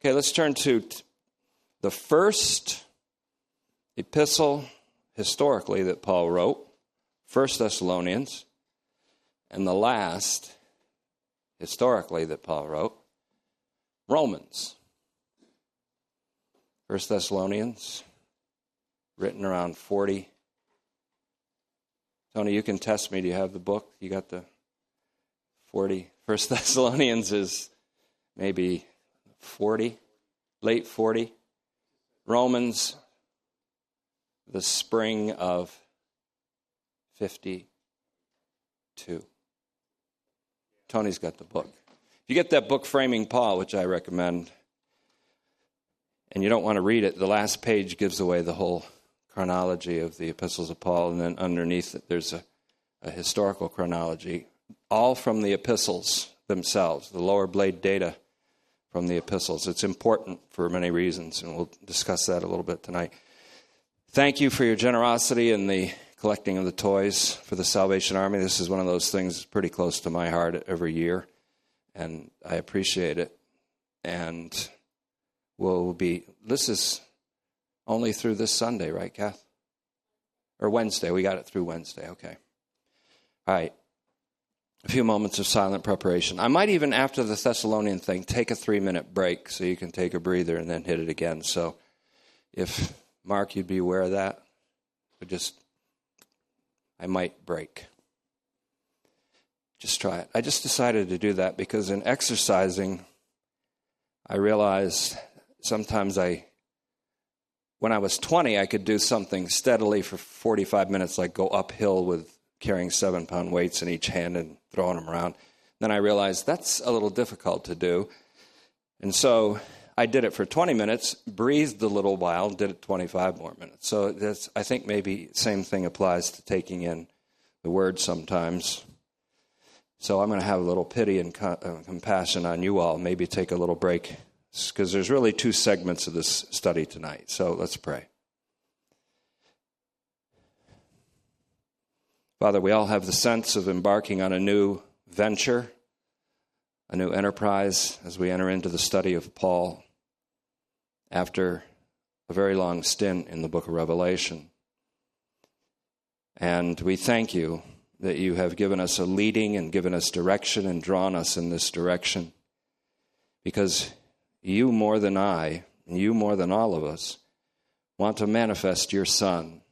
Okay, let's turn to the first epistle historically that Paul wrote, First Thessalonians, and the last historically that Paul wrote, Romans. First Thessalonians, written around 40. Tony, you can test me. Do you have the book? You got the 40. First Thessalonians is maybe 40, late 40. Romans, the spring of 52. Tony's got the book. If you get that book, Framing Paul, which I recommend, and you don't want to read it, the last page gives away the whole chronology of the epistles of Paul, and then underneath it, there's a, a historical chronology, all from the epistles themselves, the lower blade data from the epistles. It's important for many reasons, and we'll discuss that a little bit tonight. Thank you for your generosity in the collecting of the toys for the Salvation Army. This is one of those things pretty close to my heart every year, and I appreciate it. And we'll be, this is only through this Sunday, right, Kath? Or Wednesday. We got it through Wednesday. Okay. All right. A few moments of silent preparation. I might even, after the Thessalonian thing, take a three minute break so you can take a breather and then hit it again. So if, Mark, you'd be aware of that, but just, I might break. Just try it. I just decided to do that because in exercising, I realized sometimes I, when I was 20, I could do something steadily for 45 minutes, like go uphill with carrying seven pound weights in each hand and throwing them around. Then I realized that's a little difficult to do. And so I did it for 20 minutes, breathed a little while, did it 25 more minutes. So that's, I think maybe same thing applies to taking in the word sometimes. So I'm going to have a little pity and co- uh, compassion on you all. Maybe take a little break because there's really two segments of this study tonight. So let's pray. Father, we all have the sense of embarking on a new venture, a new enterprise as we enter into the study of Paul after a very long stint in the book of Revelation. And we thank you that you have given us a leading and given us direction and drawn us in this direction. Because you more than I, you more than all of us, want to manifest your Son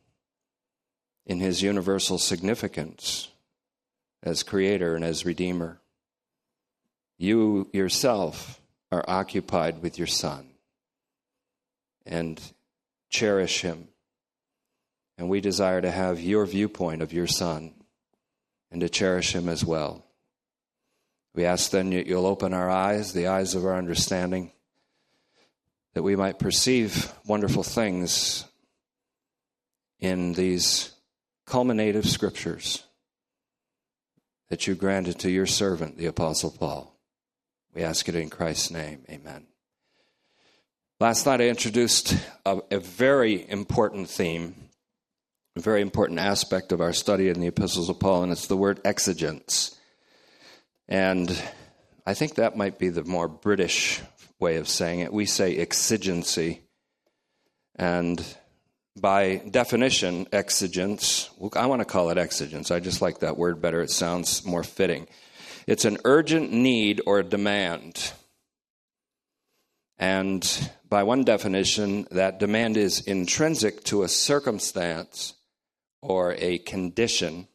in his universal significance as creator and as redeemer. You yourself are occupied with your son and cherish him. And we desire to have your viewpoint of your son and to cherish him as well. We ask then that you'll open our eyes, the eyes of our understanding, that we might perceive wonderful things in these culminative scriptures that you granted to your servant, the Apostle Paul. We ask it in Christ's name. Amen. Last night I introduced a, a, very important theme, a very important aspect of our study in the epistles of Paul, and it's the word exigence. And I think that might be the more British way of saying it. We say exigency. And by definition, exigence, I want to call it exigence. I just like that word better. It sounds more fitting. It's an urgent need or demand. And by one definition, that demand is intrinsic to a circumstance or a condition.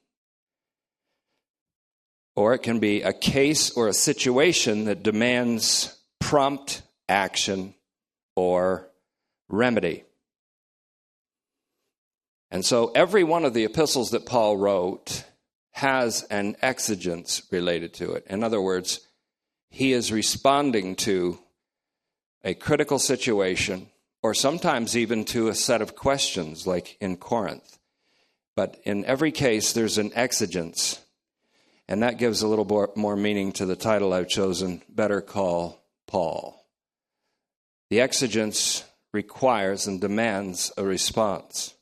Or it can be a case or a situation that demands prompt action or remedy. And so every one of the epistles that Paul wrote has an exigence related to it. In other words, he is responding to a critical situation or sometimes even to a set of questions like in Corinth. But in every case, there's an exigence. And that gives a little more meaning to the title I've chosen Better Call Paul. The exigence requires and demands a response.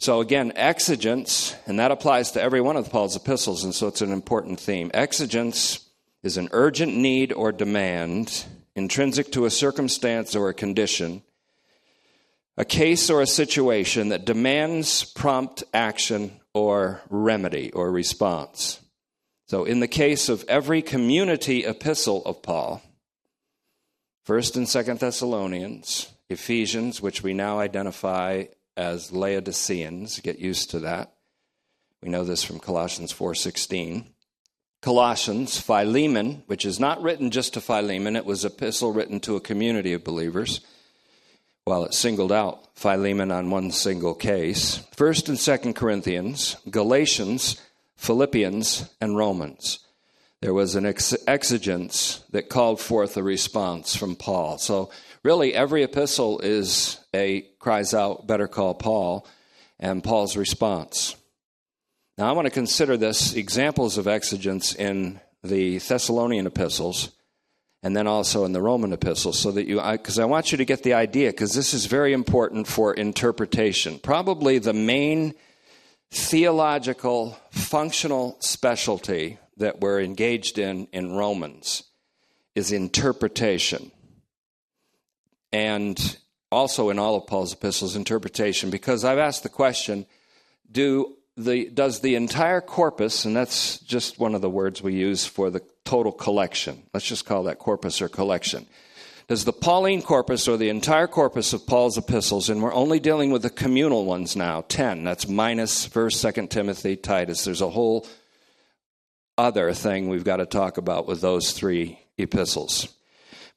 So again, exigence, and that applies to every one of Paul's epistles, and so it's an important theme. Exigence is an urgent need or demand intrinsic to a circumstance or a condition, a case or a situation that demands prompt action or remedy or response. So, in the case of every community epistle of Paul, 1st and 2nd Thessalonians, Ephesians, which we now identify as Laodiceans, get used to that. We know this from Colossians 4:16. Colossians, Philemon, which is not written just to Philemon, it was epistle written to a community of believers. While it singled out Philemon on one single case, 1st and 2nd Corinthians, Galatians, Philippians, and Romans. There was an ex- exigence that called forth a response from Paul. So really every epistle is a cries out, better call Paul, and Paul's response. Now, I want to consider this examples of exigence in the Thessalonian epistles and then also in the Roman epistles so that you, because I, I want you to get the idea, because this is very important for interpretation. Probably the main theological, functional specialty that we're engaged in in Romans is interpretation. And also in all of Paul's epistles, interpretation, because I've asked the question do the, does the entire corpus, and that's just one of the words we use for the total collection, let's just call that corpus or collection. Does the Pauline corpus or the entire corpus of Paul's epistles, and we're only dealing with the communal ones now, 10, that's minus 1st, 2nd Timothy, Titus. There's a whole other thing we've got to talk about with those three epistles.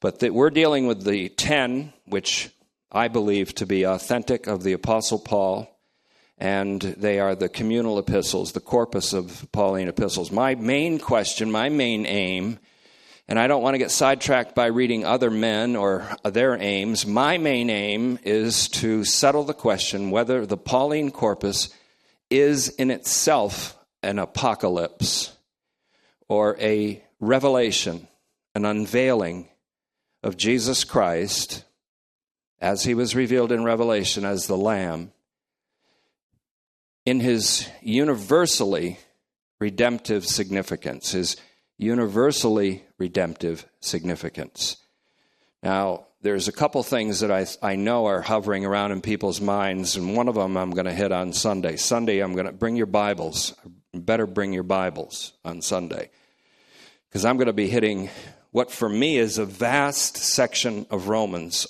But that we're dealing with the 10, which I believe to be authentic of the Apostle Paul and they are the communal epistles, the corpus of Pauline epistles. My main question, my main aim, and I don't want to get sidetracked by reading other men or their aims. My main aim is to settle the question whether the Pauline corpus is in itself an apocalypse or a revelation, an unveiling of Jesus Christ as he was revealed in Revelation as the Lamb in his universally redemptive significance, his universally redemptive significance. Now, there's a couple things that I, I know are hovering around in people's minds, and one of them I'm going to hit on Sunday. Sunday, I'm going to bring your Bibles. Better bring your Bibles on Sunday. Because I'm going to be hitting what for me is a vast section of Romans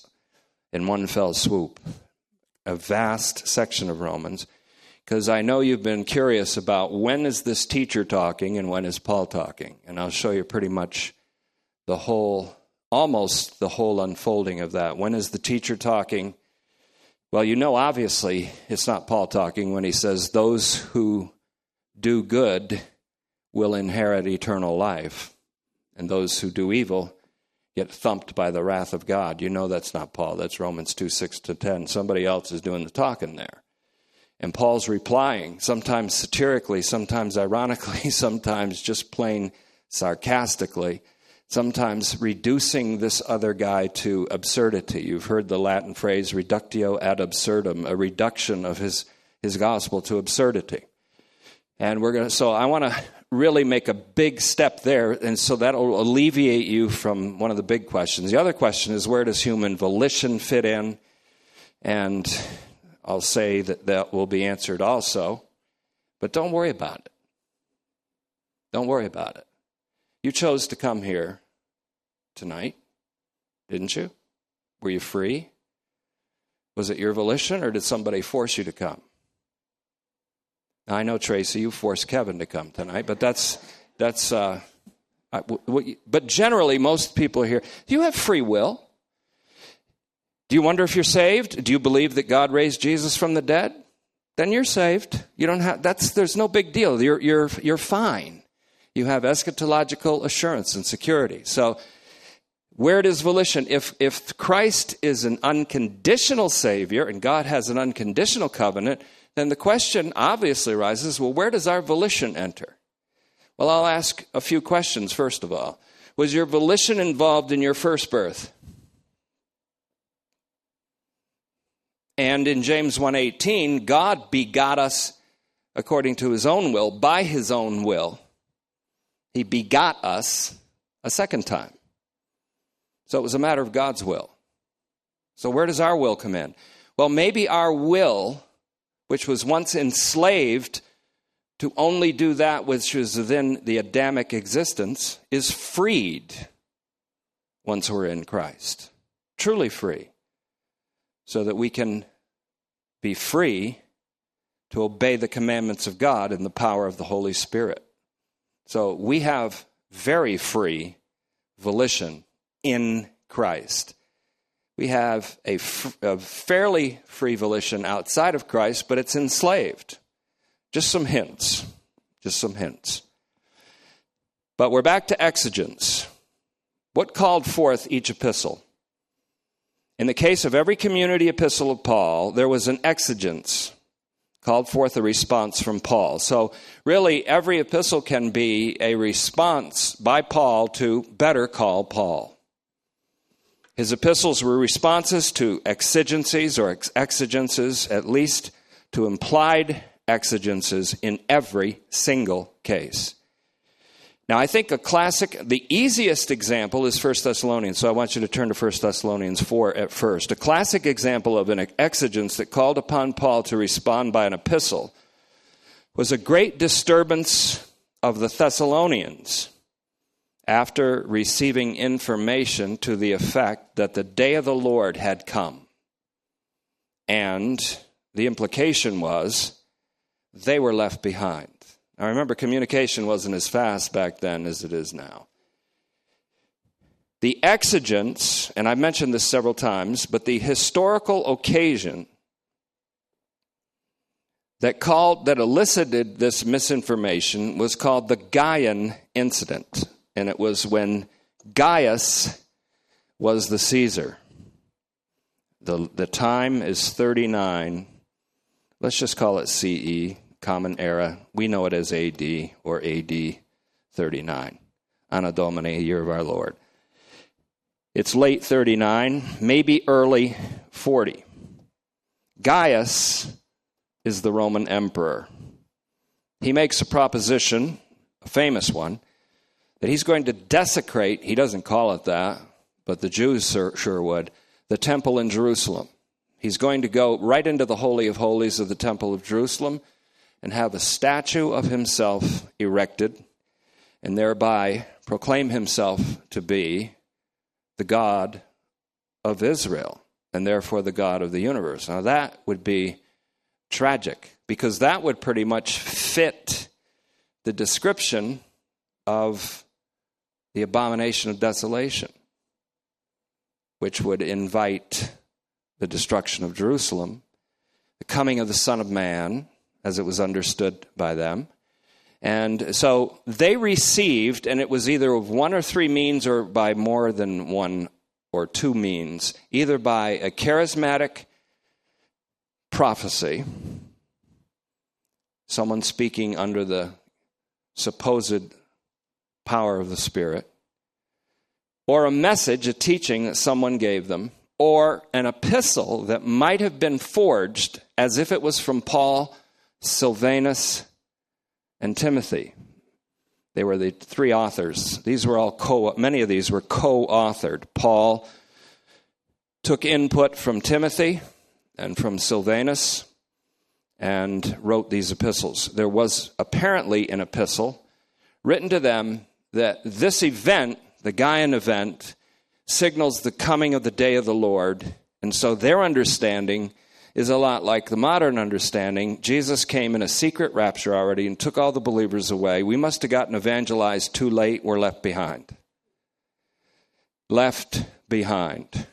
in one fell swoop. A vast section of Romans because I know you've been curious about when is this teacher talking and when is Paul talking. And I'll show you pretty much the whole, almost the whole unfolding of that. When is the teacher talking? Well, you know, obviously, it's not Paul talking when he says, Those who do good will inherit eternal life, and those who do evil get thumped by the wrath of God. You know that's not Paul. That's Romans 2 6 to 10. Somebody else is doing the talking there. And Paul's replying, sometimes satirically, sometimes ironically, sometimes just plain sarcastically, sometimes reducing this other guy to absurdity. You've heard the Latin phrase reductio ad absurdum, a reduction of his, his gospel to absurdity. And we're going to, so I want to really make a big step there, and so that'll alleviate you from one of the big questions. The other question is where does human volition fit in? And I'll say that that will be answered also. But don't worry about it. Don't worry about it. You chose to come here tonight, didn't you? Were you free? Was it your volition or did somebody force you to come? Now, I know Tracy, you forced Kevin to come tonight, but that's that's. Uh, I, w- but generally, most people here, do you have free will? Do you wonder if you're saved? Do you believe that God raised Jesus from the dead? Then you're saved. You don't have that's there's no big deal. You're you're you're fine. You have eschatological assurance and security. So where does volition if if Christ is an unconditional savior and God has an unconditional covenant, then the question obviously arises, well where does our volition enter? Well, I'll ask a few questions first of all. Was your volition involved in your first birth? And in James 1:18, God begot us according to his own will, by his own will. He begot us a second time. So it was a matter of God's will. So where does our will come in? Well, maybe our will, which was once enslaved to only do that which was within the Adamic existence, is freed once we're in Christ. Truly free. So that we can be free to obey the commandments of God in the power of the Holy Spirit. So we have very free volition in Christ. We have a, fairly free volition outside of Christ, but it's enslaved. Just some hints. Just some hints. But we're back to exigence. What called forth each epistle? In the case of every community epistle of Paul, there was an exigence, called forth a response from Paul. So, really, every epistle can be a response by Paul to better call Paul. His epistles were responses to exigencies or exigences, at least to implied exigences in every single case. Now, I think a classic, the easiest example is 1 Thessalonians. So I want you to turn to 1 Thessalonians 4 at first. A classic example of an exigence that called upon Paul to respond by an epistle was a great disturbance of the Thessalonians after receiving information to the effect that the day of the Lord had come. And the implication was they were left behind. Now remember, communication wasn't as fast back then as it is now. The exigence, and I've mentioned this several times, but the historical occasion that called that elicited this misinformation was called the Gaian incident and it was when Gaius was the Caesar. The, the time is 39. Let's just call it CE, Common Era. We know it as AD or AD 39. Anno Domini, year of our Lord. It's late 39, maybe early 40. Gaius is the Roman emperor. He makes a proposition, a famous one, that he's going to desecrate, he doesn't call it that, but the Jews sure would, the temple in Jerusalem. He's going to go right into the Holy of Holies of the Temple of Jerusalem and have a statue of himself erected and thereby proclaim himself to be the God of Israel and therefore the God of the universe. Now, that would be tragic because that would pretty much fit the description of the abomination of desolation, which would invite the destruction of Jerusalem, the coming of the Son of Man, as it was understood by them. And so they received, and it was either of one or three means or by more than one or two means, either by a charismatic prophecy, someone speaking under the supposed power of the Spirit, or a message, a teaching that someone gave them, or an epistle that might have been forged as if it was from Paul, Silvanus, and Timothy. They were the three authors. These were all co many of these were co-authored. Paul took input from Timothy and from Silvanus and wrote these epistles. There was apparently an epistle written to them that this event, the Gaian event, signals the coming of the day of the Lord. And so their understanding is a lot like the modern understanding. Jesus came in a secret rapture already and took all the believers away. We must have gotten evangelized too late. We're left behind. Left behind.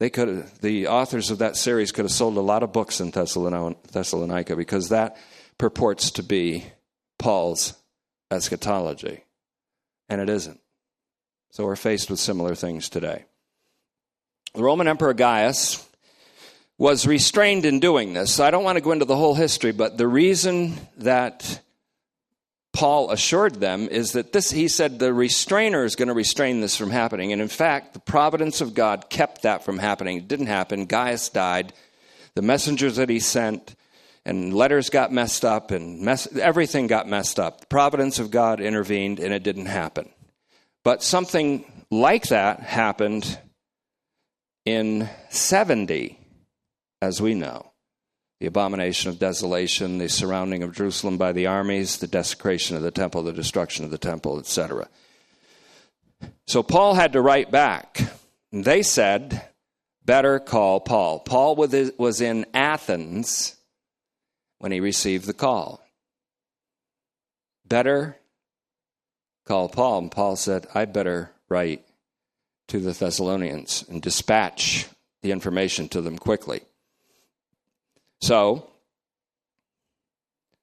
They could have, the authors of that series could have sold a lot of books in Thessalonica because that purports to be Paul's eschatology. And it isn't. So we're faced with similar things today. The Roman Emperor Gaius was restrained in doing this. So I don't want to go into the whole history, but the reason that Paul assured them is that this, he said, the restrainer is going to restrain this from happening. And in fact, the providence of God kept that from happening. It didn't happen. Gaius died. The messengers that he sent and letters got messed up and mess, everything got messed up. The providence of God intervened and it didn't happen. But something like that happened in 70, as we know. The abomination of desolation, the surrounding of Jerusalem by the armies, the desecration of the temple, the destruction of the temple, etc. So Paul had to write back. They said, better call Paul. Paul was in Athens when he received the call. Better call Paul. And Paul said, I better write to the Thessalonians and dispatch the information to them quickly. So,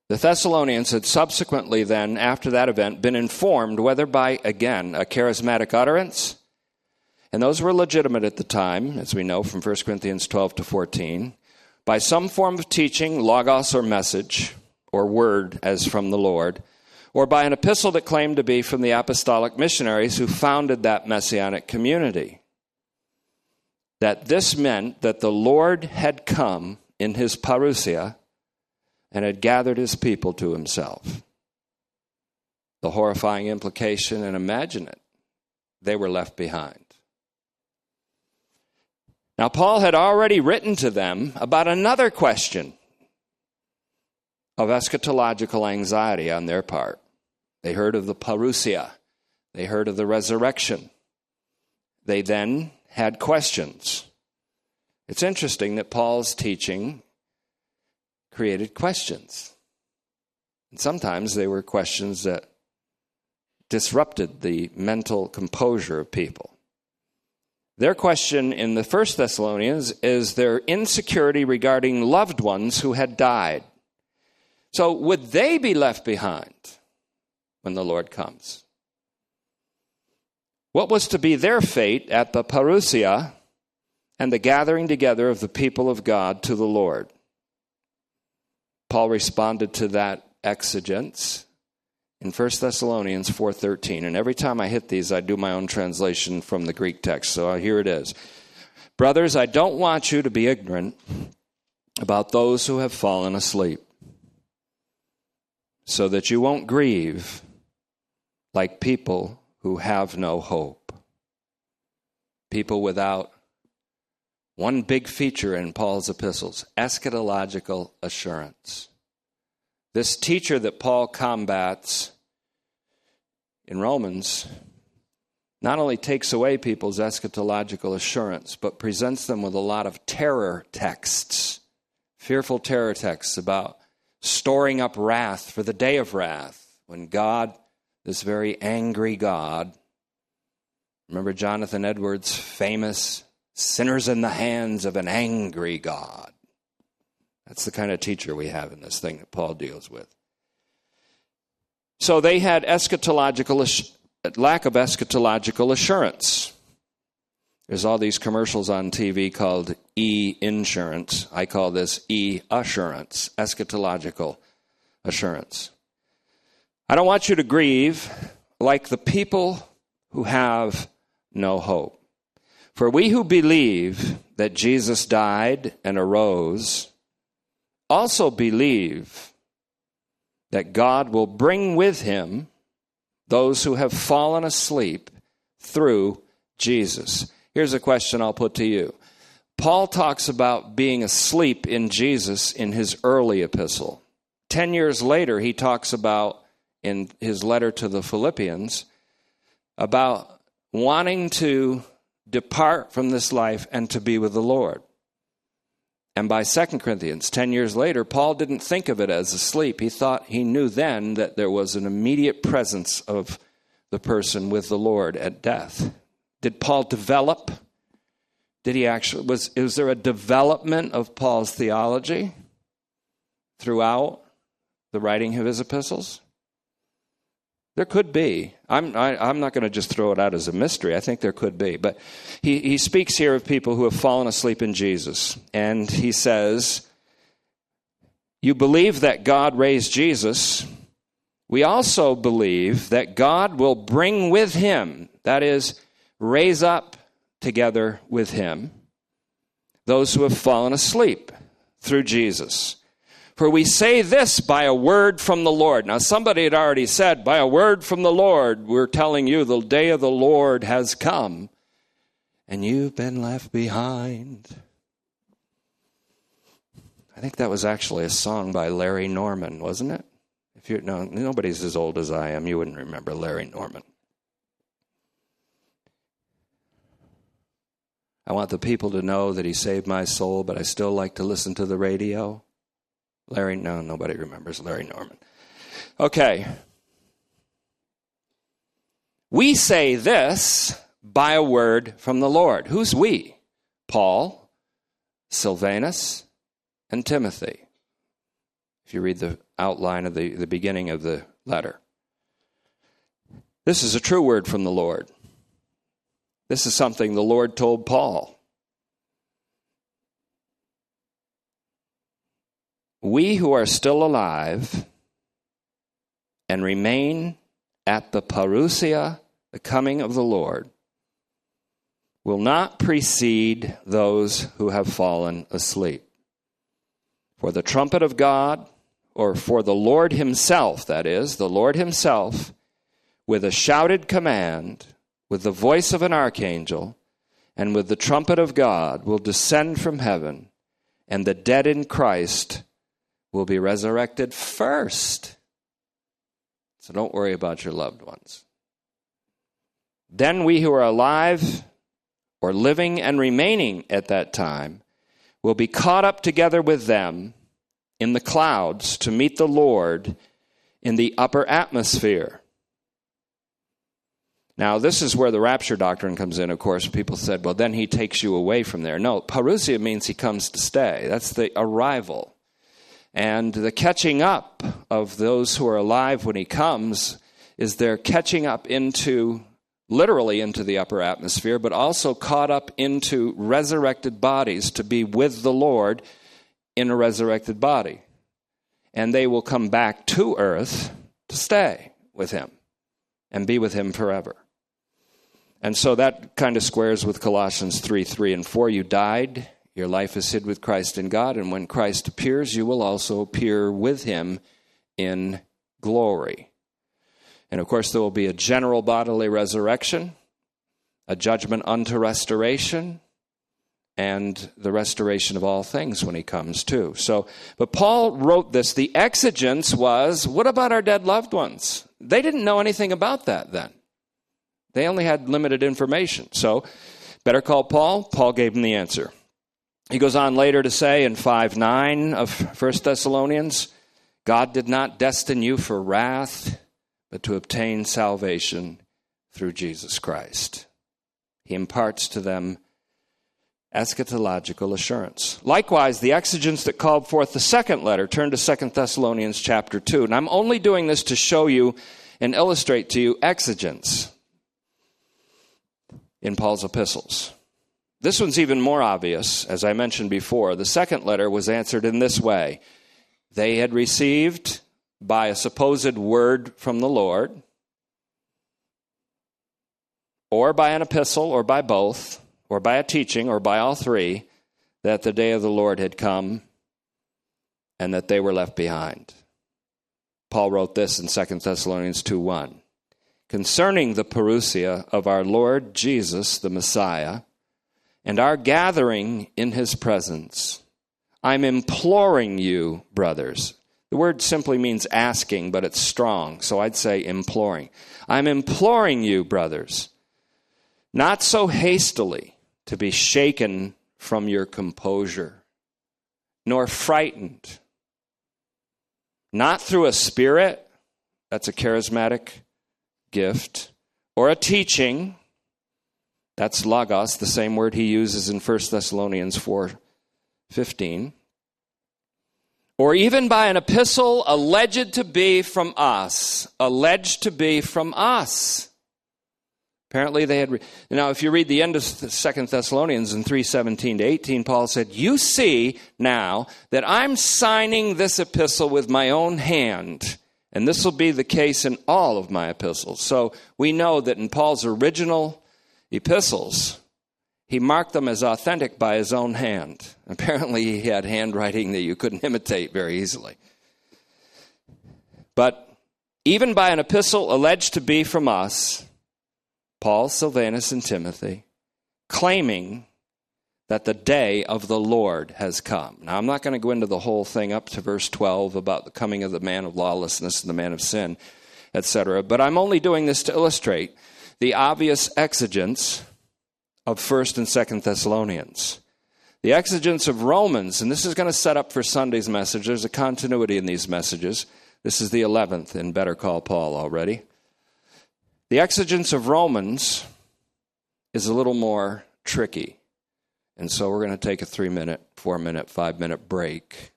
the Thessalonians had subsequently, then, after that event, been informed whether by, again, a charismatic utterance, and those were legitimate at the time, as we know from 1 Corinthians 12 to 14, by some form of teaching, logos or message, or word as from the Lord, or by an epistle that claimed to be from the apostolic missionaries who founded that messianic community. That this meant that the Lord had come in his parousia and had gathered his people to himself. The horrifying implication, and imagine it, they were left behind. Now, Paul had already written to them about another question of eschatological anxiety on their part. They heard of the parousia, they heard of the resurrection. They then had questions. It's interesting that Paul's teaching created questions. And sometimes they were questions that disrupted the mental composure of people. Their question in the First Thessalonians is their insecurity regarding loved ones who had died. So, would they be left behind? when the Lord comes. What was to be their fate at the parousia and the gathering together of the people of God to the Lord? Paul responded to that exigence in 1 Thessalonians 4:13 and every time I hit these I do my own translation from the Greek text so uh, here it is Brothers I don't want you to be ignorant about those who have fallen asleep so that you won't grieve like people who have no hope. People without one big feature in Paul's epistles eschatological assurance. This teacher that Paul combats in Romans not only takes away people's eschatological assurance, but presents them with a lot of terror texts, fearful terror texts about storing up wrath for the day of wrath when God this very angry God. Remember Jonathan Edwards' famous sinners in the hands of an angry God. That's the kind of teacher we have in this thing that Paul deals with. So they had eschatological lack of eschatological assurance. There's all these commercials on TV called e insurance. I call this e assurance, eschatological assurance. I don't want you to grieve like the people who have no hope. For we who believe that Jesus died and arose also believe that God will bring with him those who have fallen asleep through Jesus. Here's a question I'll put to you. Paul talks about being asleep in Jesus in his early epistle. Ten years later, he talks about in his letter to the Philippians about wanting to depart from this life and to be with the Lord. And by 2 Corinthians, 10 years later, Paul didn't think of it as a sleep. He thought he knew then that there was an immediate presence of the person with the Lord at death. Did Paul develop? Did he actually was is there a development of Paul's theology throughout the writing of his epistles? There could be. I'm, I, am i am not going to just throw it out as a mystery. I think there could be. But he, he speaks here of people who have fallen asleep in Jesus. And he says, You believe that God raised Jesus. We also believe that God will bring with him, that is, raise up together with him, those who have fallen asleep through Jesus. For we say this by a word from the Lord. Now, somebody had already said, by a word from the Lord, we're telling you the day of the Lord has come, and you've been left behind. I think that was actually a song by Larry Norman, wasn't it? If you no, nobody's as old as I am, you wouldn't remember Larry Norman. I want the people to know that he saved my soul, but I still like to listen to the radio. Larry, no, nobody remembers Larry Norman. Okay. We say this by a word from the Lord. Who's we? Paul, Silvanus, and Timothy. If you read the outline of the, the beginning of the letter, this is a true word from the Lord. This is something the Lord told Paul. We who are still alive and remain at the parousia, the coming of the Lord, will not precede those who have fallen asleep. For the trumpet of God, or for the Lord Himself, that is, the Lord Himself, with a shouted command, with the voice of an archangel, and with the trumpet of God, will descend from heaven, and the dead in Christ will be resurrected first. So don't worry about your loved ones. Then we who are alive or living and remaining at that time will be caught up together with them in the clouds to meet the Lord in the upper atmosphere. Now, this is where the rapture doctrine comes in, of course. People said, well, then he takes you away from there. No, parousia means he comes to stay. That's the arrival. And the catching up of those who are alive when he comes is they're catching up into, literally into the upper atmosphere, but also caught up into resurrected bodies to be with the Lord in a resurrected body. And they will come back to earth to stay with him and be with him forever. And so that kind of squares with Colossians 3 3 and 4. You died, your life is hid with Christ in God, and when Christ appears, you will also appear with him in glory. And of course, there will be a general bodily resurrection, a judgment unto restoration, and the restoration of all things when he comes too. So, but Paul wrote this. The exigence was, what about our dead loved ones? They didn't know anything about that then. They only had limited information. So, better call Paul. Paul gave him the answer. He goes on later to say in 5 9 of 1 Thessalonians, God did not destine you for wrath, but to obtain salvation through Jesus Christ. He imparts to them eschatological assurance. Likewise, the exigence that called forth the second letter, turn to 2 Thessalonians chapter 2. And I'm only doing this to show you and illustrate to you exigence in Paul's epistles. This one's even more obvious, as I mentioned before. The second letter was answered in this way They had received by a supposed word from the Lord, or by an epistle, or by both or by a teaching, or by all three, that the day of the Lord had come and that they were left behind. Paul wrote this in 2 Thessalonians 2 1. Concerning the parousia of our Lord Jesus, the Messiah, and our gathering in his presence, I'm imploring you, brothers. The word simply means asking, but it's strong, so I'd say imploring. I'm imploring you, brothers, not so hastily to be shaken from your composure, nor frightened, not through a spirit, that's a charismatic gift, or a teaching, that's logos, the same word he uses in 1 Thessalonians 4 15. Or even by an epistle alleged to be from us, alleged to be from us. Apparently, they had. Re- now, if you read the end of Second Thessalonians in three seventeen to eighteen, Paul said, "You see now that I'm signing this epistle with my own hand, and this will be the case in all of my epistles." So we know that in Paul's original epistles, he marked them as authentic by his own hand. Apparently, he had handwriting that you couldn't imitate very easily. But even by an epistle alleged to be from us, Paul, Silvanus, and Timothy, claiming that the day of the Lord has come. Now, I'm not going to go into the whole thing up to verse 12 about the coming of the man of lawlessness and the man of sin, etc., but I'm only doing this to illustrate the obvious exigence of 1st and 2nd Thessalonians. The exigence of Romans, and this is going to set up for Sunday's message. There's a continuity in these messages. This is the 11th in Better Call Paul already. The exigence of Romans is a little more tricky. And so we're going to take a three minute, four minute, five minute break.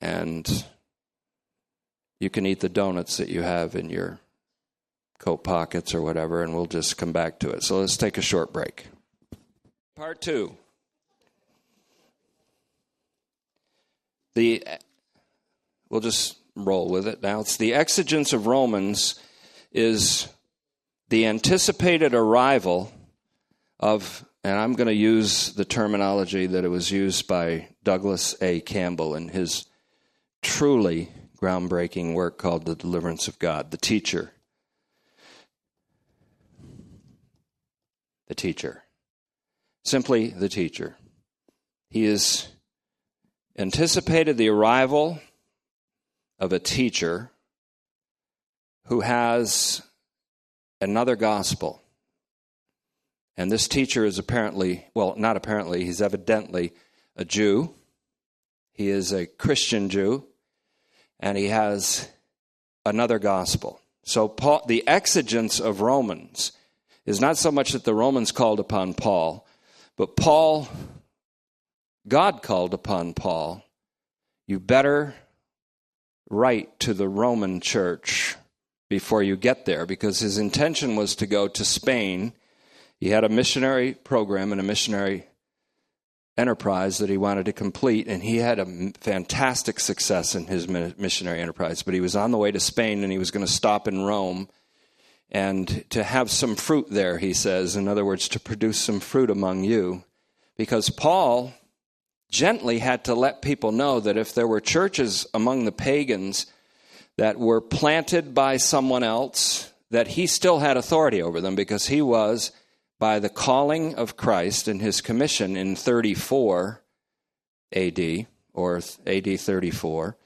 And you can eat the donuts that you have in your coat pockets or whatever, and we'll just come back to it. So let's take a short break. Part two. The we'll just roll with it now. It's the exigence of Romans is the anticipated arrival of, and I'm going to use the terminology that it was used by Douglas A. Campbell in his truly groundbreaking work called The Deliverance of God, the teacher. The teacher simply the teacher. He has anticipated the arrival of a teacher who has another gospel. And this teacher is apparently, well, not apparently, he's evidently a Jew. He is a Christian Jew, and he has another gospel. So, Paul, the exigence of Romans is not so much that the Romans called upon Paul, but Paul, God called upon Paul, you better write to the Roman church before you get there because his intention was to go to Spain. He had a missionary program and a missionary enterprise that he wanted to complete, and he had a fantastic success in his missionary enterprise. But he was on the way to Spain and he was going to stop in Rome and to have some fruit there, he says, in other words, to produce some fruit among you. Because Paul gently had to let people know that if there were churches among the pagans that were planted by someone else, that he still had authority over them because he was, by the calling of Christ and his commission in 34 AD, or AD 34,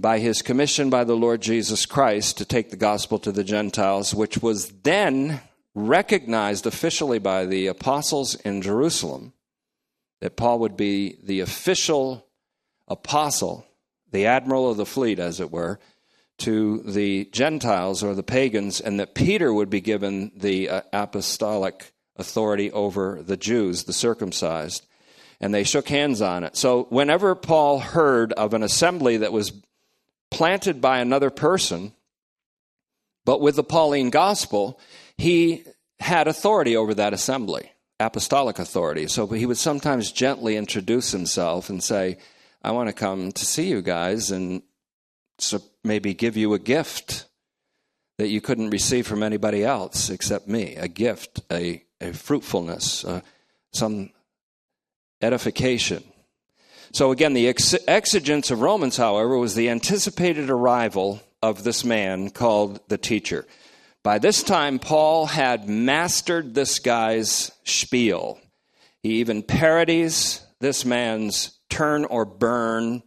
by his commission by the Lord Jesus Christ to take the gospel to the Gentiles, which was then recognized officially by the apostles in Jerusalem, that Paul would be the official apostle, the admiral of the fleet, as it were, to the Gentiles or the pagans, and that Peter would be given the uh, apostolic authority over the Jews, the circumcised. And they shook hands on it. So, whenever Paul heard of an assembly that was planted by another person, but with the Pauline gospel, he had authority over that assembly, apostolic authority. So he would sometimes gently introduce himself and say, I want to come to see you guys and so maybe give you a gift that you couldn't receive from anybody else except me a gift, a, a fruitfulness, uh, some edification. So, again, the ex- exigence of Romans, however, was the anticipated arrival of this man called the teacher. By this time, Paul had mastered this guy's spiel. He even parodies this man's turn or burn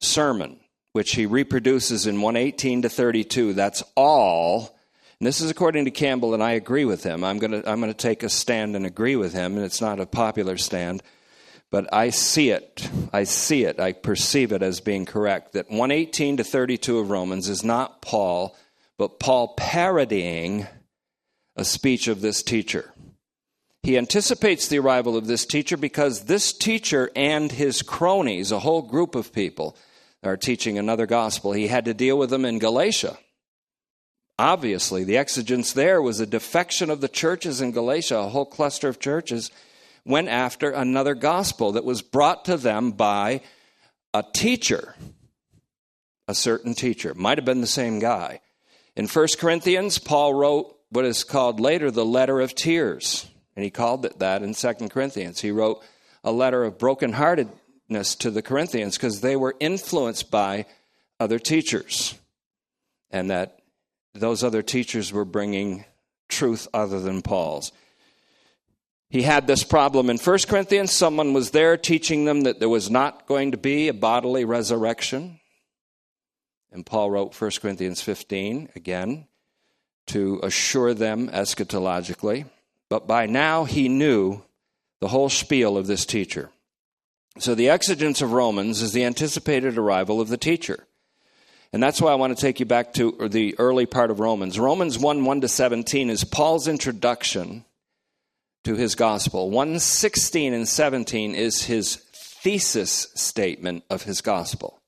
sermon, which he reproduces in 118 to 32. That's all. And this is according to Campbell, and I agree with him. I'm going to I'm going to take a stand and agree with him, and it's not a popular stand. But I see it. I see it. I perceive it as being correct that 118 to 32 of Romans is not Paul, but Paul parodying a speech of this teacher. He anticipates the arrival of this teacher because this teacher and his cronies, a whole group of people, are teaching another gospel. He had to deal with them in Galatia. Obviously, the exigence there was a defection of the churches in Galatia, a whole cluster of churches went after another gospel that was brought to them by a teacher, a certain teacher. Might have been the same guy. In 1 Corinthians, Paul wrote what is called later the letter of tears. And he called it that in 2 Corinthians. He wrote a letter of brokenheartedness to the Corinthians because they were influenced by other teachers. And that those other teachers were bringing truth other than Paul's. He had this problem in 1 Corinthians. Someone was there teaching them that there was not going to be a bodily resurrection. And Paul wrote 1 Corinthians 15 again to assure them eschatologically. But by now he knew the whole spiel of this teacher. So the exigence of Romans is the anticipated arrival of the teacher. And that's why I want to take you back to the early part of Romans. Romans 1 1 to 17 is Paul's introduction to his gospel. 116 and 17 is his thesis statement of his gospel.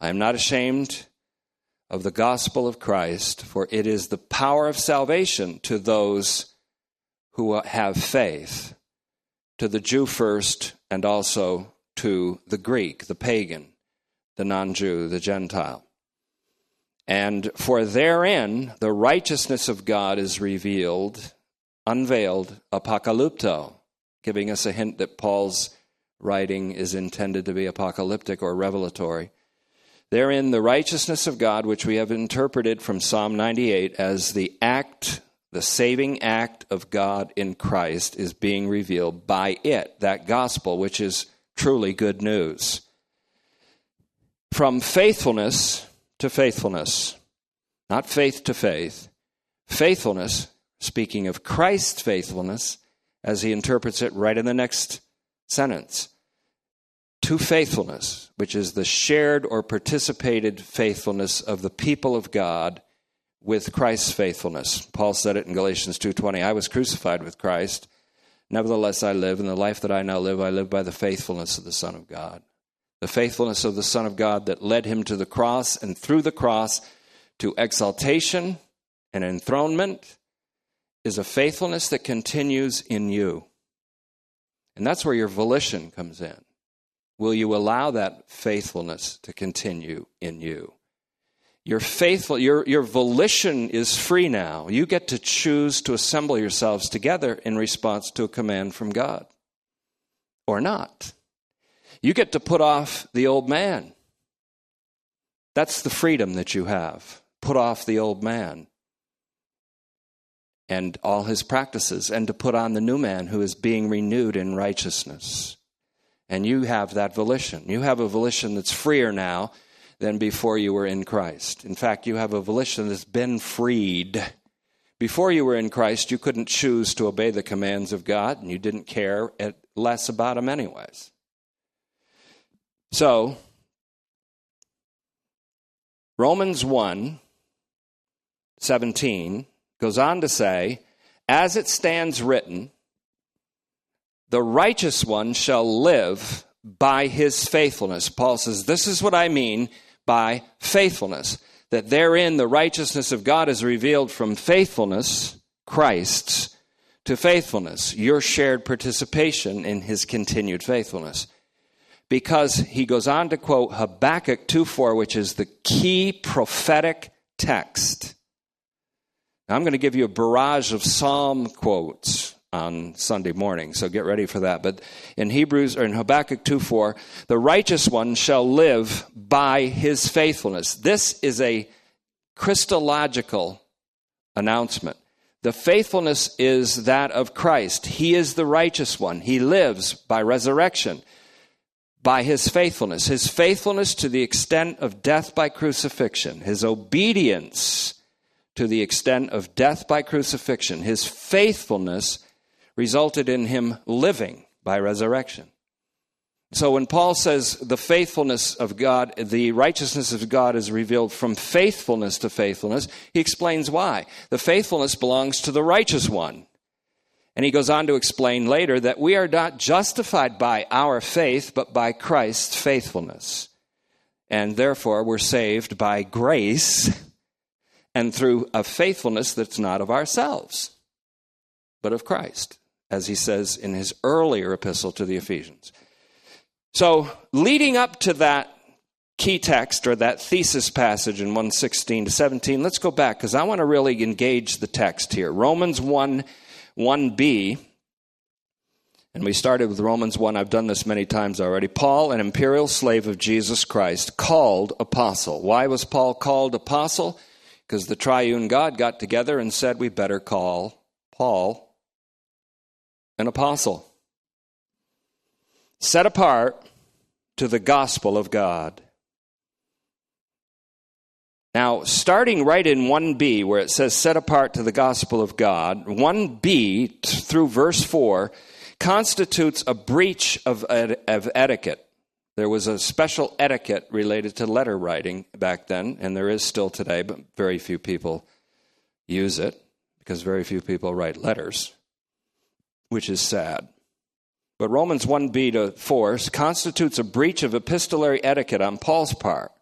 I am not ashamed of the gospel of Christ, for it is the power of salvation to those who have faith, to the Jew first, and also to the Greek, the pagan, the non Jew, the Gentile. And for therein the righteousness of God is revealed, unveiled, apocalypto, giving us a hint that Paul's writing is intended to be apocalyptic or revelatory. Therein the righteousness of God, which we have interpreted from Psalm 98 as the act, the saving act of God in Christ, is being revealed by it, that gospel, which is truly good news. From faithfulness to faithfulness, not faith to faith. Faithfulness, speaking of Christ's faithfulness, as he interprets it right in the next sentence. To faithfulness, which is the shared or participated faithfulness of the people of God with Christ's faithfulness. Paul said it in Galatians 2:20, I was crucified with Christ, nevertheless I live, and the life that I now live I live by the faithfulness of the Son of God the faithfulness of the Son of God that led him to the cross and through the cross to exaltation and enthronement is a faithfulness that continues in you. And that's where your volition comes in. Will you allow that faithfulness to continue in you? Your faithful your your volition is free now. You get to choose to assemble yourselves together in response to a command from God or not. You get to put off the old man. That's the freedom that you have. Put off the old man and all his practices, and to put on the new man who is being renewed in righteousness. And you have that volition. You have a volition that's freer now than before you were in Christ. In fact, you have a volition that's been freed. Before you were in Christ, you couldn't choose to obey the commands of God, and you didn't care less about them, anyways. So, Romans 1 17 goes on to say, As it stands written, the righteous one shall live by his faithfulness. Paul says, This is what I mean by faithfulness, that therein the righteousness of God is revealed from faithfulness, Christ's, to faithfulness, your shared participation in his continued faithfulness because he goes on to quote Habakkuk 2 4, which is the key prophetic text. Now, I'm going to give you a barrage of psalm quotes on Sunday morning, so get ready for that. But in Hebrews or in Habakkuk 2 4, the righteous one shall live by his faithfulness. This is a Christological announcement. The faithfulness is that of Christ. He is the righteous one. He lives by resurrection by his faithfulness. His faithfulness to the extent of death by crucifixion, his obedience to the extent of death by crucifixion, his faithfulness resulted in him living by resurrection. So when Paul says the faithfulness of God, the righteousness of God is revealed from faithfulness to faithfulness, he explains why. The faithfulness belongs to the righteous one. And he goes on to explain later that we are not justified by our faith, but by Christ's faithfulness. And therefore, we're saved by grace and through a faithfulness that's not of ourselves, but of Christ, as he says in his earlier epistle to the Ephesians. So, leading up to that key text or that thesis passage in 116 to 17, let's go back because I want to really engage the text here. Romans 1 1b And we started with Romans 1. I've done this many times already. Paul, an imperial slave of Jesus Christ, called apostle. Why was Paul called apostle? Because the triune God got together and said, we better call Paul an apostle. Set apart to the gospel of God. Now, starting right in 1b, where it says set apart to the gospel of God, 1b through verse 4 constitutes a breach of, of etiquette. There was a special etiquette related to letter writing back then, and there is still today, but very few people use it because very few people write letters, which is sad. But Romans 1b to 4 constitutes a breach of epistolary etiquette on Paul's part.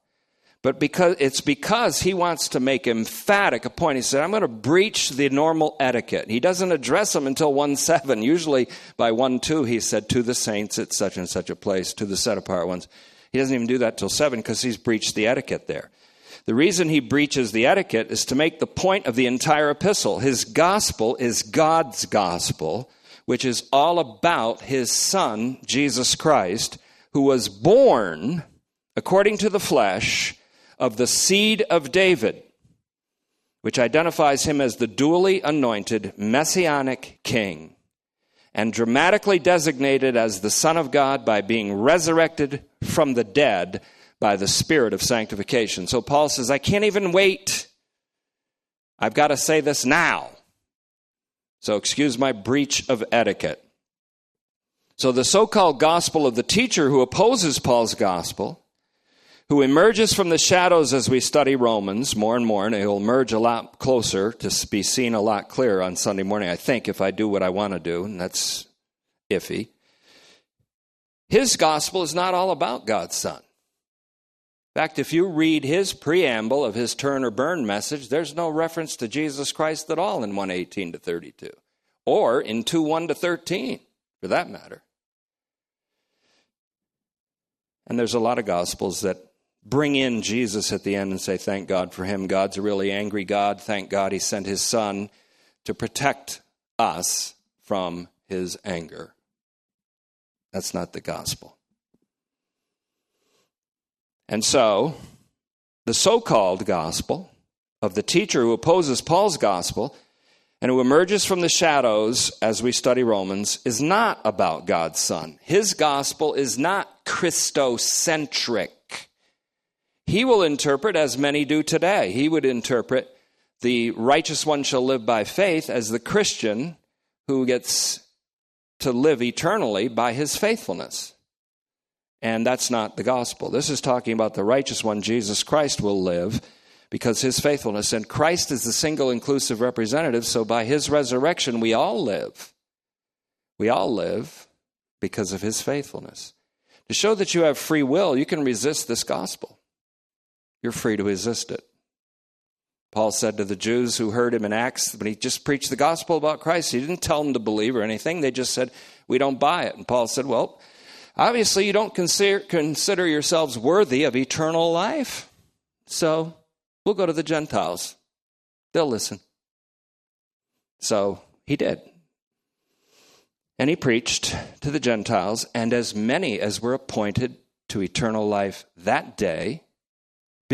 But because it's because he wants to make emphatic a point. He said, I'm going to breach the normal etiquette. He doesn't address them until 1 7. Usually by 1 2, he said, To the saints at such and such a place, to the set apart ones. He doesn't even do that till 7 because he's breached the etiquette there. The reason he breaches the etiquette is to make the point of the entire epistle. His gospel is God's gospel, which is all about his son, Jesus Christ, who was born according to the flesh of the seed of David, which identifies him as the duly anointed messianic king and dramatically designated as the Son of God by being resurrected from the dead by the Spirit of sanctification. So Paul says, I can't even wait. I've got to say this now. So excuse my breach of etiquette. So the so called gospel of the teacher who opposes Paul's gospel who emerges from the shadows as we study Romans more and more, and he'll emerge a lot closer to be seen a lot clearer on Sunday morning, I think, if I do what I want to do, and that's iffy. His gospel is not all about God's Son. In fact, if you read his preamble of his turn or burn message, there's no reference to Jesus Christ at all in 118 to 32, or in 2 1 to 13, for that matter. And there's a lot of gospels that bring in Jesus at the end and say, Thank God for him. God's a really angry God. Thank God he sent his son to protect us from his anger. That's not the gospel. And so, the so called gospel of the teacher who opposes Paul's gospel and who emerges from the shadows as we study Romans is not about God's Son. His gospel is not Christocentric he will interpret as many do today. He would interpret the righteous one shall live by faith as the Christian who gets to live eternally by his faithfulness. And that's not the gospel. This is talking about the righteous one, Jesus Christ, will live because his faithfulness. And Christ is the single inclusive representative, so by his resurrection, we all live. We all live because of his faithfulness. To show that you have free will, you can resist this gospel you're free to resist it. Paul said to the Jews who heard him in Acts when he just preached the gospel about Christ, he didn't tell them to believe or anything. They just said, We don't buy it. And Paul said, Well, obviously you don't consider, consider yourselves worthy of eternal life. So we'll go to the Gentiles. They'll listen. So he did. And he preached to the Gentiles, and as many as were appointed to eternal life that day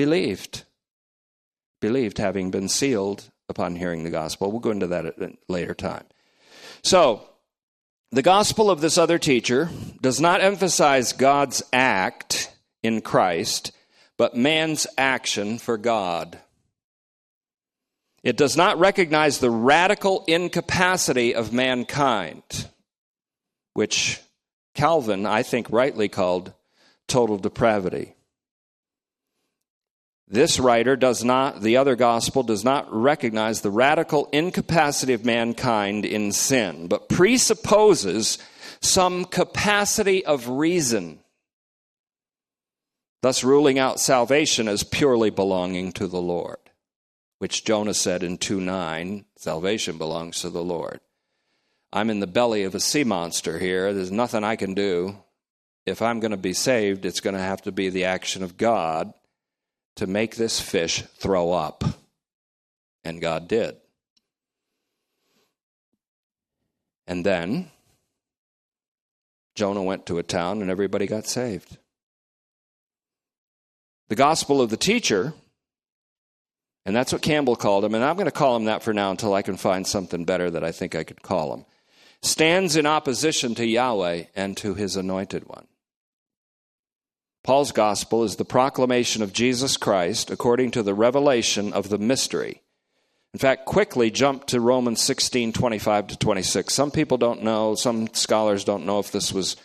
believed. Believed, having been sealed upon hearing the gospel. We'll go into that at a later time. So, the gospel of this other teacher does not emphasize God's act in Christ, but man's action for God. It does not recognize the radical incapacity of mankind, which Calvin, I think, rightly called total depravity. This writer does not, the other gospel does not recognize the radical incapacity of mankind in sin, but presupposes some capacity of reason, thus ruling out salvation as purely belonging to the Lord, which Jonah said in 2 9, salvation belongs to the Lord. I'm in the belly of a sea monster here. There's nothing I can do. If I'm going to be saved, it's going to have to be the action of God to make this fish throw up. And God did. And then Jonah went to a town and everybody got saved. The gospel of the teacher, and that's what Campbell called him, and I'm going to call him that for now until I can find something better that I think I could call him, stands in opposition to Yahweh and to his anointed one. Paul's gospel is the proclamation of Jesus Christ according to the revelation of the mystery. In fact, quickly jump to Romans 16 25 to 26. Some people don't know, some scholars don't know if this was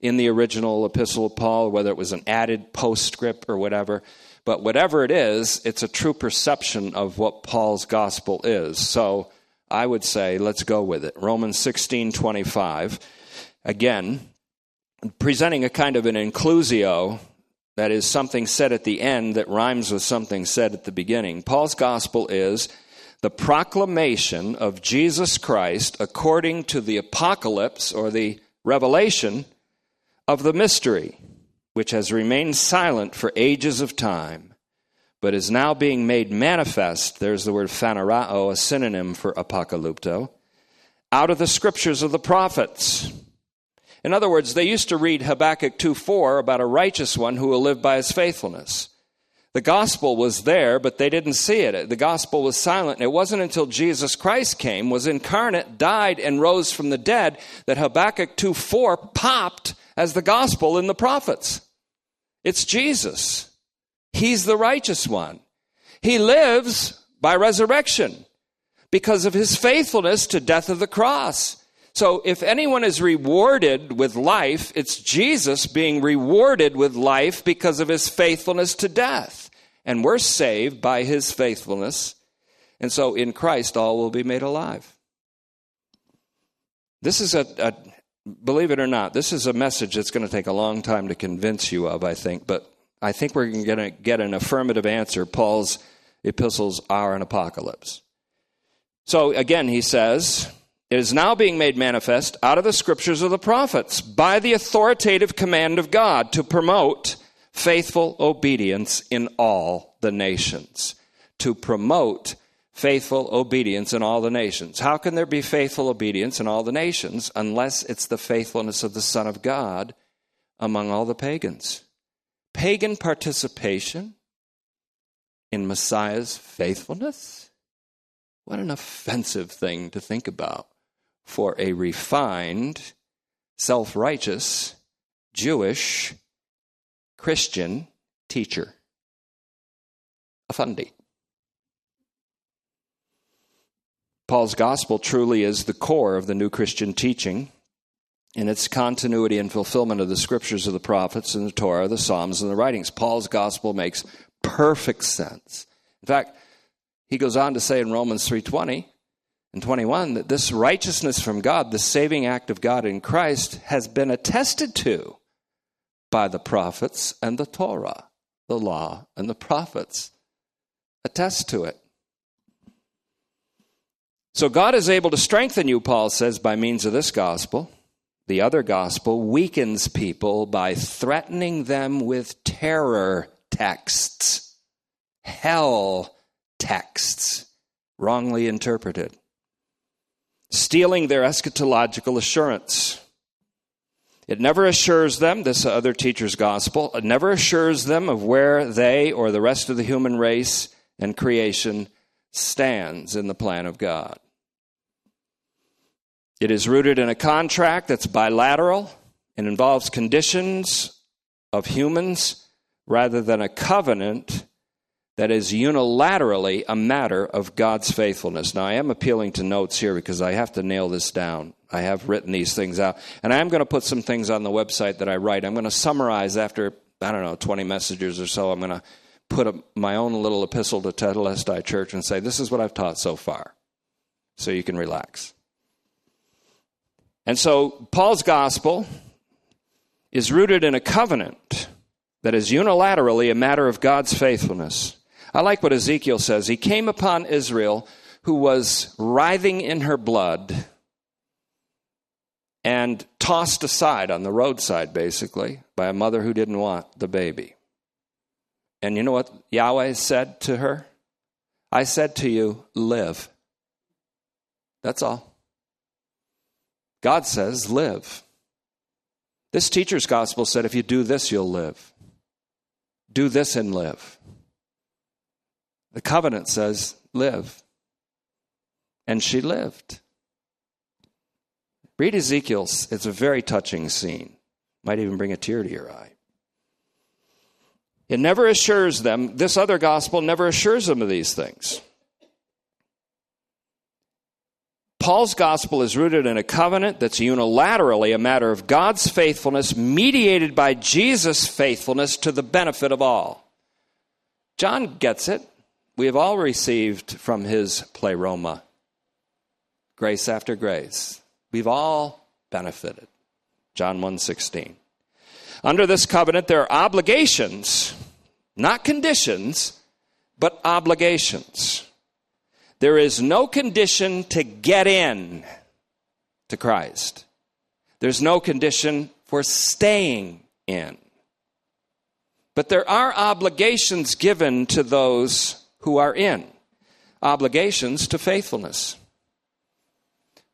in the original epistle of Paul, whether it was an added postscript or whatever. But whatever it is, it's a true perception of what Paul's gospel is. So I would say, let's go with it. Romans 16 25. Again, presenting a kind of an inclusio, that is, something said at the end that rhymes with something said at the beginning. Paul's gospel is the proclamation of Jesus Christ according to the apocalypse or the revelation of the mystery, which has remained silent for ages of time, but is now being made manifest. There's the word phanerao, a synonym for apocalypto, out of the scriptures of the prophets in other words, they used to read Habakkuk 2:4 about a righteous one who will live by his faithfulness. The gospel was there, but they didn't see it. The gospel was silent. And it wasn't until Jesus Christ came, was incarnate, died, and rose from the dead that Habakkuk 2:4 popped as the gospel in the prophets. It's Jesus. He's the righteous one. He lives by resurrection because of his faithfulness to death of the cross. So if anyone is rewarded with life, it's Jesus being rewarded with life because of his faithfulness to death. And we're saved by his faithfulness. And so in Christ, all will be made alive. This is a, a believe it or not, this is a message that's going to take a long time to convince you of, I think, but I think we're going to get an affirmative answer. Paul's epistles are an apocalypse. So again, he says, it is now being made manifest out of the scriptures of the prophets by the authoritative command of God to promote faithful obedience in all the nations. To promote faithful obedience in all the nations. How can there be faithful obedience in all the nations unless it's the faithfulness of the Son of God among all the pagans? Pagan participation in Messiah's faithfulness? What an offensive thing to think about for a refined, self righteous, Jewish, Christian teacher. A fundy. Paul's gospel truly is the core of the new Christian teaching in its continuity and fulfillment of the scriptures of the prophets and the Torah, the Psalms, and the writings. Paul's gospel makes perfect sense. In fact, he goes on to say in Romans 3:20, and 21 that this righteousness from God, the saving act of God in Christ, has been attested to by the prophets and the Torah. The law and the prophets attest to it. So God is able to strengthen you, Paul says, by means of this gospel. The other gospel weakens people by threatening them with terror texts, hell texts, wrongly interpreted stealing their eschatological assurance. It never assures them, this other teacher's gospel, it never assures them of where they or the rest of the human race and creation stands in the plan of God. It is rooted in a contract that's bilateral and involves conditions of humans rather than a covenant that is unilaterally a matter of God's faithfulness. Now, I am appealing to notes here because I have to nail this down. I have written these things out. And I am going to put some things on the website that I write. I'm going to summarize after, I don't know, 20 messages or so. I'm going to put a, my own little epistle to Tetelestai Church and say, this is what I've taught so far. So you can relax. And so, Paul's gospel is rooted in a covenant that is unilaterally a matter of God's faithfulness. I like what Ezekiel says. He came upon Israel who was writhing in her blood and tossed aside on the roadside, basically, by a mother who didn't want the baby. And you know what Yahweh said to her? I said to you, live. That's all. God says, live. This teacher's gospel said if you do this, you'll live. Do this and live. The covenant says, live. And she lived. Read Ezekiel. It's a very touching scene. Might even bring a tear to your eye. It never assures them, this other gospel never assures them of these things. Paul's gospel is rooted in a covenant that's unilaterally a matter of God's faithfulness, mediated by Jesus' faithfulness to the benefit of all. John gets it. We have all received from his pleroma grace after grace. We've all benefited. John 1:16. Under this covenant there are obligations, not conditions, but obligations. There is no condition to get in to Christ. There's no condition for staying in. But there are obligations given to those who are in, obligations to faithfulness.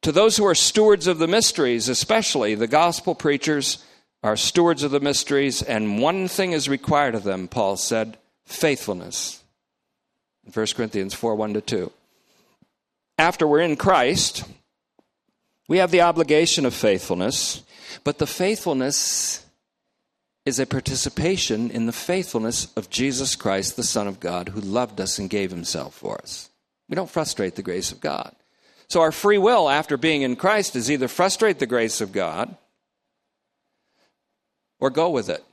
To those who are stewards of the mysteries, especially the gospel preachers are stewards of the mysteries, and one thing is required of them, Paul said faithfulness. In 1 Corinthians 4 1 to 2 after we're in Christ, we have the obligation of faithfulness, but the faithfulness is a participation in the faithfulness of Jesus Christ, the Son of God, who loved us and gave himself for us. We don't frustrate the grace of God. So our free will after being in Christ is either frustrate the grace of God or go with it.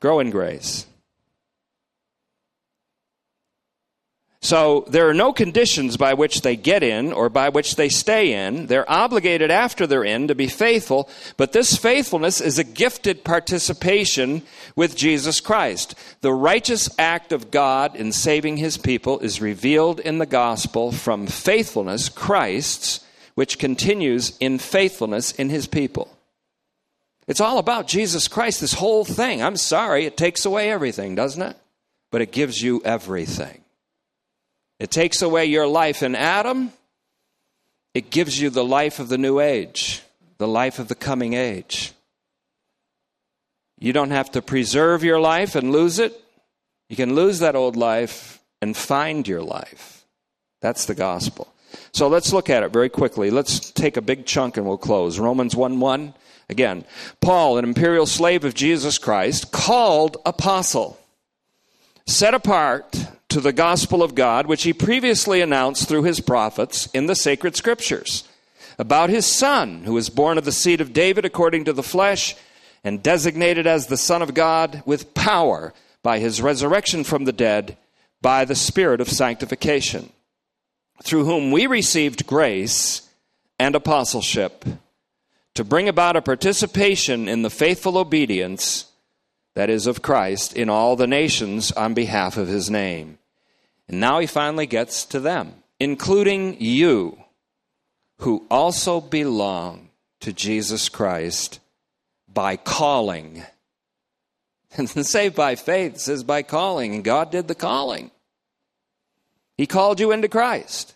Grow in grace. So there are no conditions by which they get in or by which they stay in. They're obligated after they're in to be faithful, but this faithfulness is a gifted participation with Jesus Christ. The righteous act of God in saving his people is revealed in the gospel from faithfulness, Christ's, which continues in faithfulness in his people. It's all about Jesus Christ, this whole thing. I'm sorry, it takes away everything, doesn't it? But it gives you everything. It takes away your life in Adam. It gives you the life of the new age, the life of the coming age. You don't have to preserve your life and lose it. You can lose that old life and find your life. That's the gospel. So let's look at it very quickly. Let's take a big chunk and we'll close. Romans 1 1. Again, Paul, an imperial slave of Jesus Christ, called apostle, set apart to the gospel of God, which he previously announced through his prophets in the sacred scriptures, about his son, who was born of the seed of David according to the flesh, and designated as the Son of God with power by his resurrection from the dead by the Spirit of sanctification, through whom we received grace and apostleship to bring about a participation in the faithful obedience that is of Christ in all the nations on behalf of his name. And now he finally gets to them, including you, who also belong to Jesus Christ by calling. And saved by faith says by calling, and God did the calling. He called you into Christ.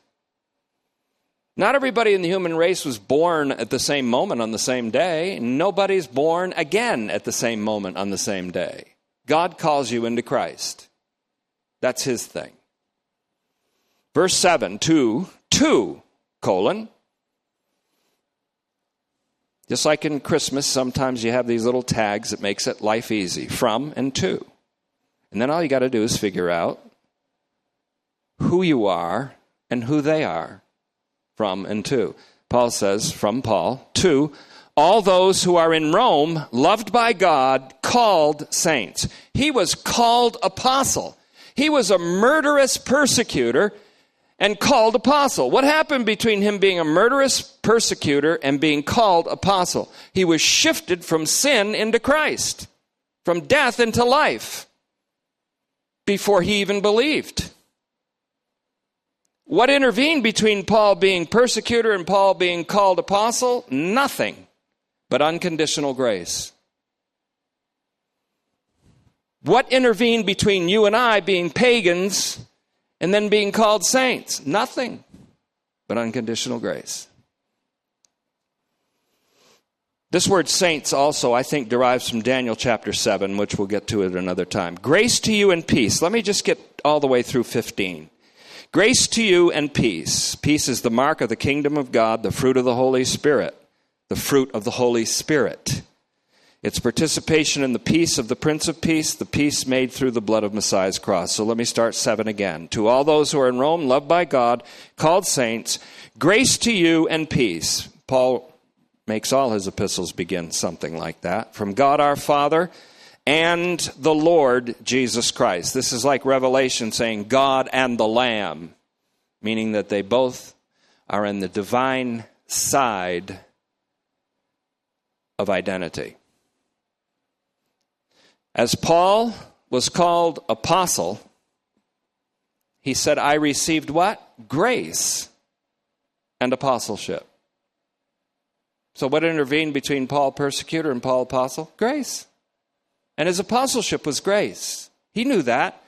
Not everybody in the human race was born at the same moment on the same day. Nobody's born again at the same moment on the same day. God calls you into Christ. That's his thing. Verse 7, 2, 2, colon. Just like in Christmas, sometimes you have these little tags that makes it life easy. From and to. And then all you got to do is figure out who you are and who they are. From and to. Paul says, from Paul, to all those who are in Rome, loved by God, called saints. He was called apostle. He was a murderous persecutor and called apostle. What happened between him being a murderous persecutor and being called apostle? He was shifted from sin into Christ, from death into life, before he even believed. What intervened between Paul being persecutor and Paul being called apostle? Nothing but unconditional grace. What intervened between you and I being pagans and then being called saints? Nothing but unconditional grace. This word saints also, I think, derives from Daniel chapter 7, which we'll get to at another time. Grace to you and peace. Let me just get all the way through 15. Grace to you and peace. Peace is the mark of the kingdom of God, the fruit of the Holy Spirit. The fruit of the Holy Spirit. It's participation in the peace of the Prince of Peace, the peace made through the blood of Messiah's cross. So let me start seven again. To all those who are in Rome, loved by God, called saints, grace to you and peace. Paul makes all his epistles begin something like that. From God our Father and the Lord Jesus Christ. This is like Revelation saying God and the Lamb, meaning that they both are in the divine side of identity. As Paul was called apostle, he said, I received what? Grace and apostleship. So, what intervened between Paul persecutor and Paul apostle? Grace. And his apostleship was grace. He knew that.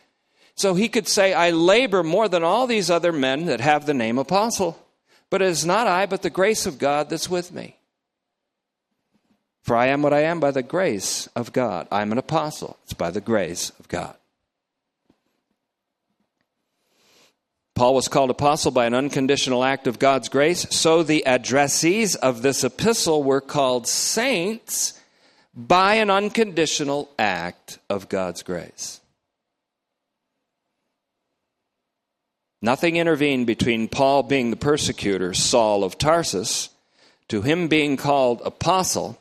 So he could say, I labor more than all these other men that have the name apostle. But it is not I, but the grace of God that's with me. For I am what I am by the grace of God. I'm an apostle. It's by the grace of God. Paul was called apostle by an unconditional act of God's grace, so the addressees of this epistle were called saints by an unconditional act of God's grace. Nothing intervened between Paul being the persecutor, Saul of Tarsus, to him being called apostle,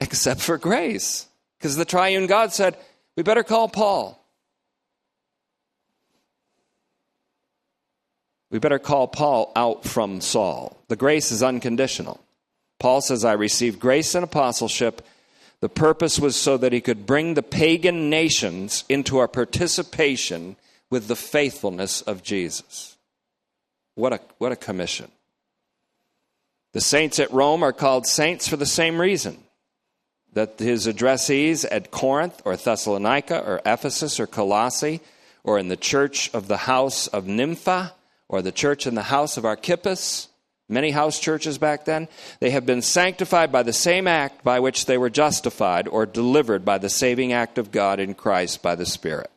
except for grace. Because the triune God said, we better call Paul. We better call Paul out from Saul. The grace is unconditional. Paul says, I received grace and apostleship. The purpose was so that he could bring the pagan nations into a participation with the faithfulness of Jesus. What a, what a commission. The saints at Rome are called saints for the same reason that his addressees at Corinth or Thessalonica or Ephesus or Colossae or in the church of the house of Nympha or the church in the house of Archippus, many house churches back then, they have been sanctified by the same act by which they were justified or delivered by the saving act of God in Christ by the Spirit.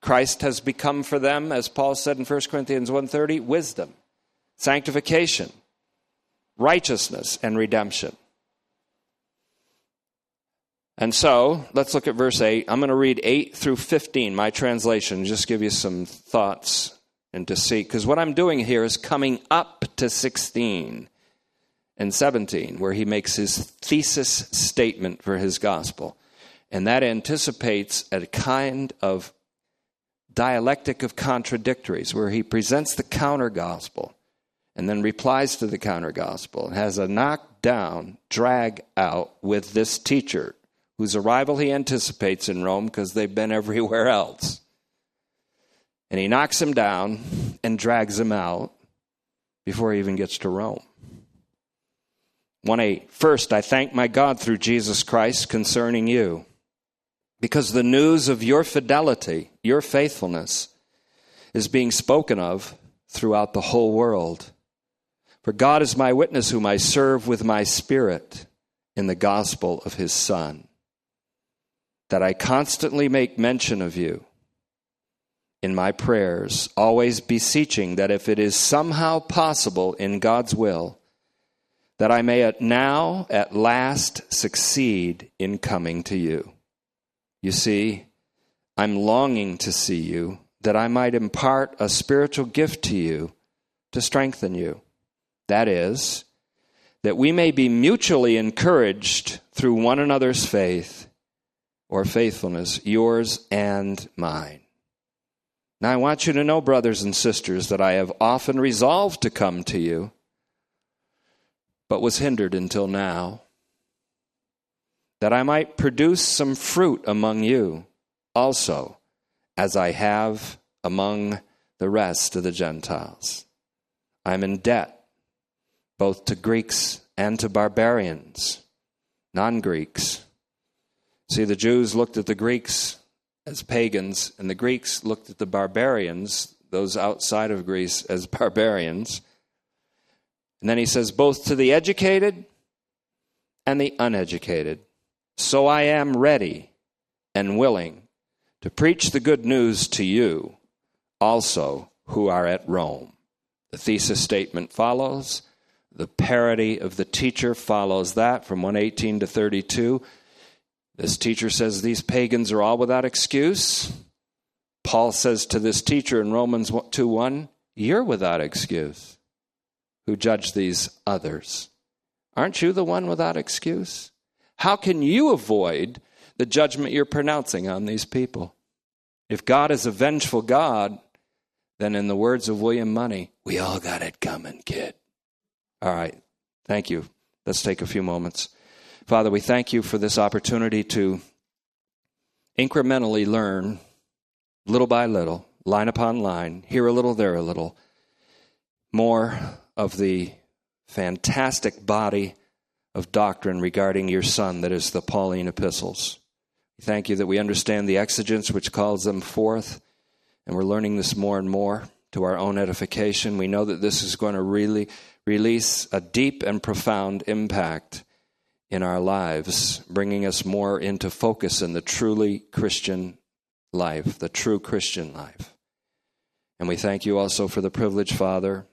Christ has become for them, as Paul said in 1 Corinthians 1:30, wisdom, sanctification, righteousness, and redemption. And so, let's look at verse 8. I'm going to read 8 through 15, my translation, just give you some thoughts and to see. Because what I'm doing here is coming up to 16 and 17, where he makes his thesis statement for his gospel. And that anticipates a kind of dialectic of contradictories, where he presents the counter gospel and then replies to the counter gospel and has a knockdown, drag out with this teacher whose arrival he anticipates in Rome because they've been everywhere else. And he knocks him down and drags him out before he even gets to Rome. 1 8. First, I thank my God through Jesus Christ concerning you, because the news of your fidelity, your faithfulness, is being spoken of throughout the whole world. For God is my witness, whom I serve with my spirit in the gospel of his Son, that I constantly make mention of you in my prayers, always beseeching that if it is somehow possible in God's will, that I may at now at last succeed in coming to you. You see, I'm longing to see you, that I might impart a spiritual gift to you to strengthen you. That is, that we may be mutually encouraged through one another's faith or faithfulness, yours and mine. Now, I want you to know, brothers and sisters, that I have often resolved to come to you, but was hindered until now, that I might produce some fruit among you also, as I have among the rest of the Gentiles. I am in debt both to Greeks and to barbarians, non Greeks. See, the Jews looked at the Greeks as pagans, and the Greeks looked at the barbarians, those outside of Greece, as barbarians. And then he says, both to the educated and the uneducated. So I am ready and willing to preach the good news to you also who are at Rome. The thesis statement follows. The parody of the teacher follows that from 118 to 32. This teacher says these pagans are all without excuse. Paul says to this teacher in Romans 2 1, You're without excuse who judge these others. Aren't you the one without excuse? How can you avoid the judgment you're pronouncing on these people? If God is a vengeful God, then in the words of William Munny, we all got it coming, kid. All right. Thank you. Let's take a few moments. Father, we thank you for this opportunity to incrementally learn, little by little, line upon line, here a little, there a little, more of the fantastic body of doctrine regarding your Son that is the Pauline epistles. We thank you that we understand the exigence which calls them forth, and we're learning this more and more to our own edification. We know that this is going to really release a deep and profound impact in our lives, bringing us more into focus in the truly Christian life, the true Christian life. And we thank you also for the privilege, Father,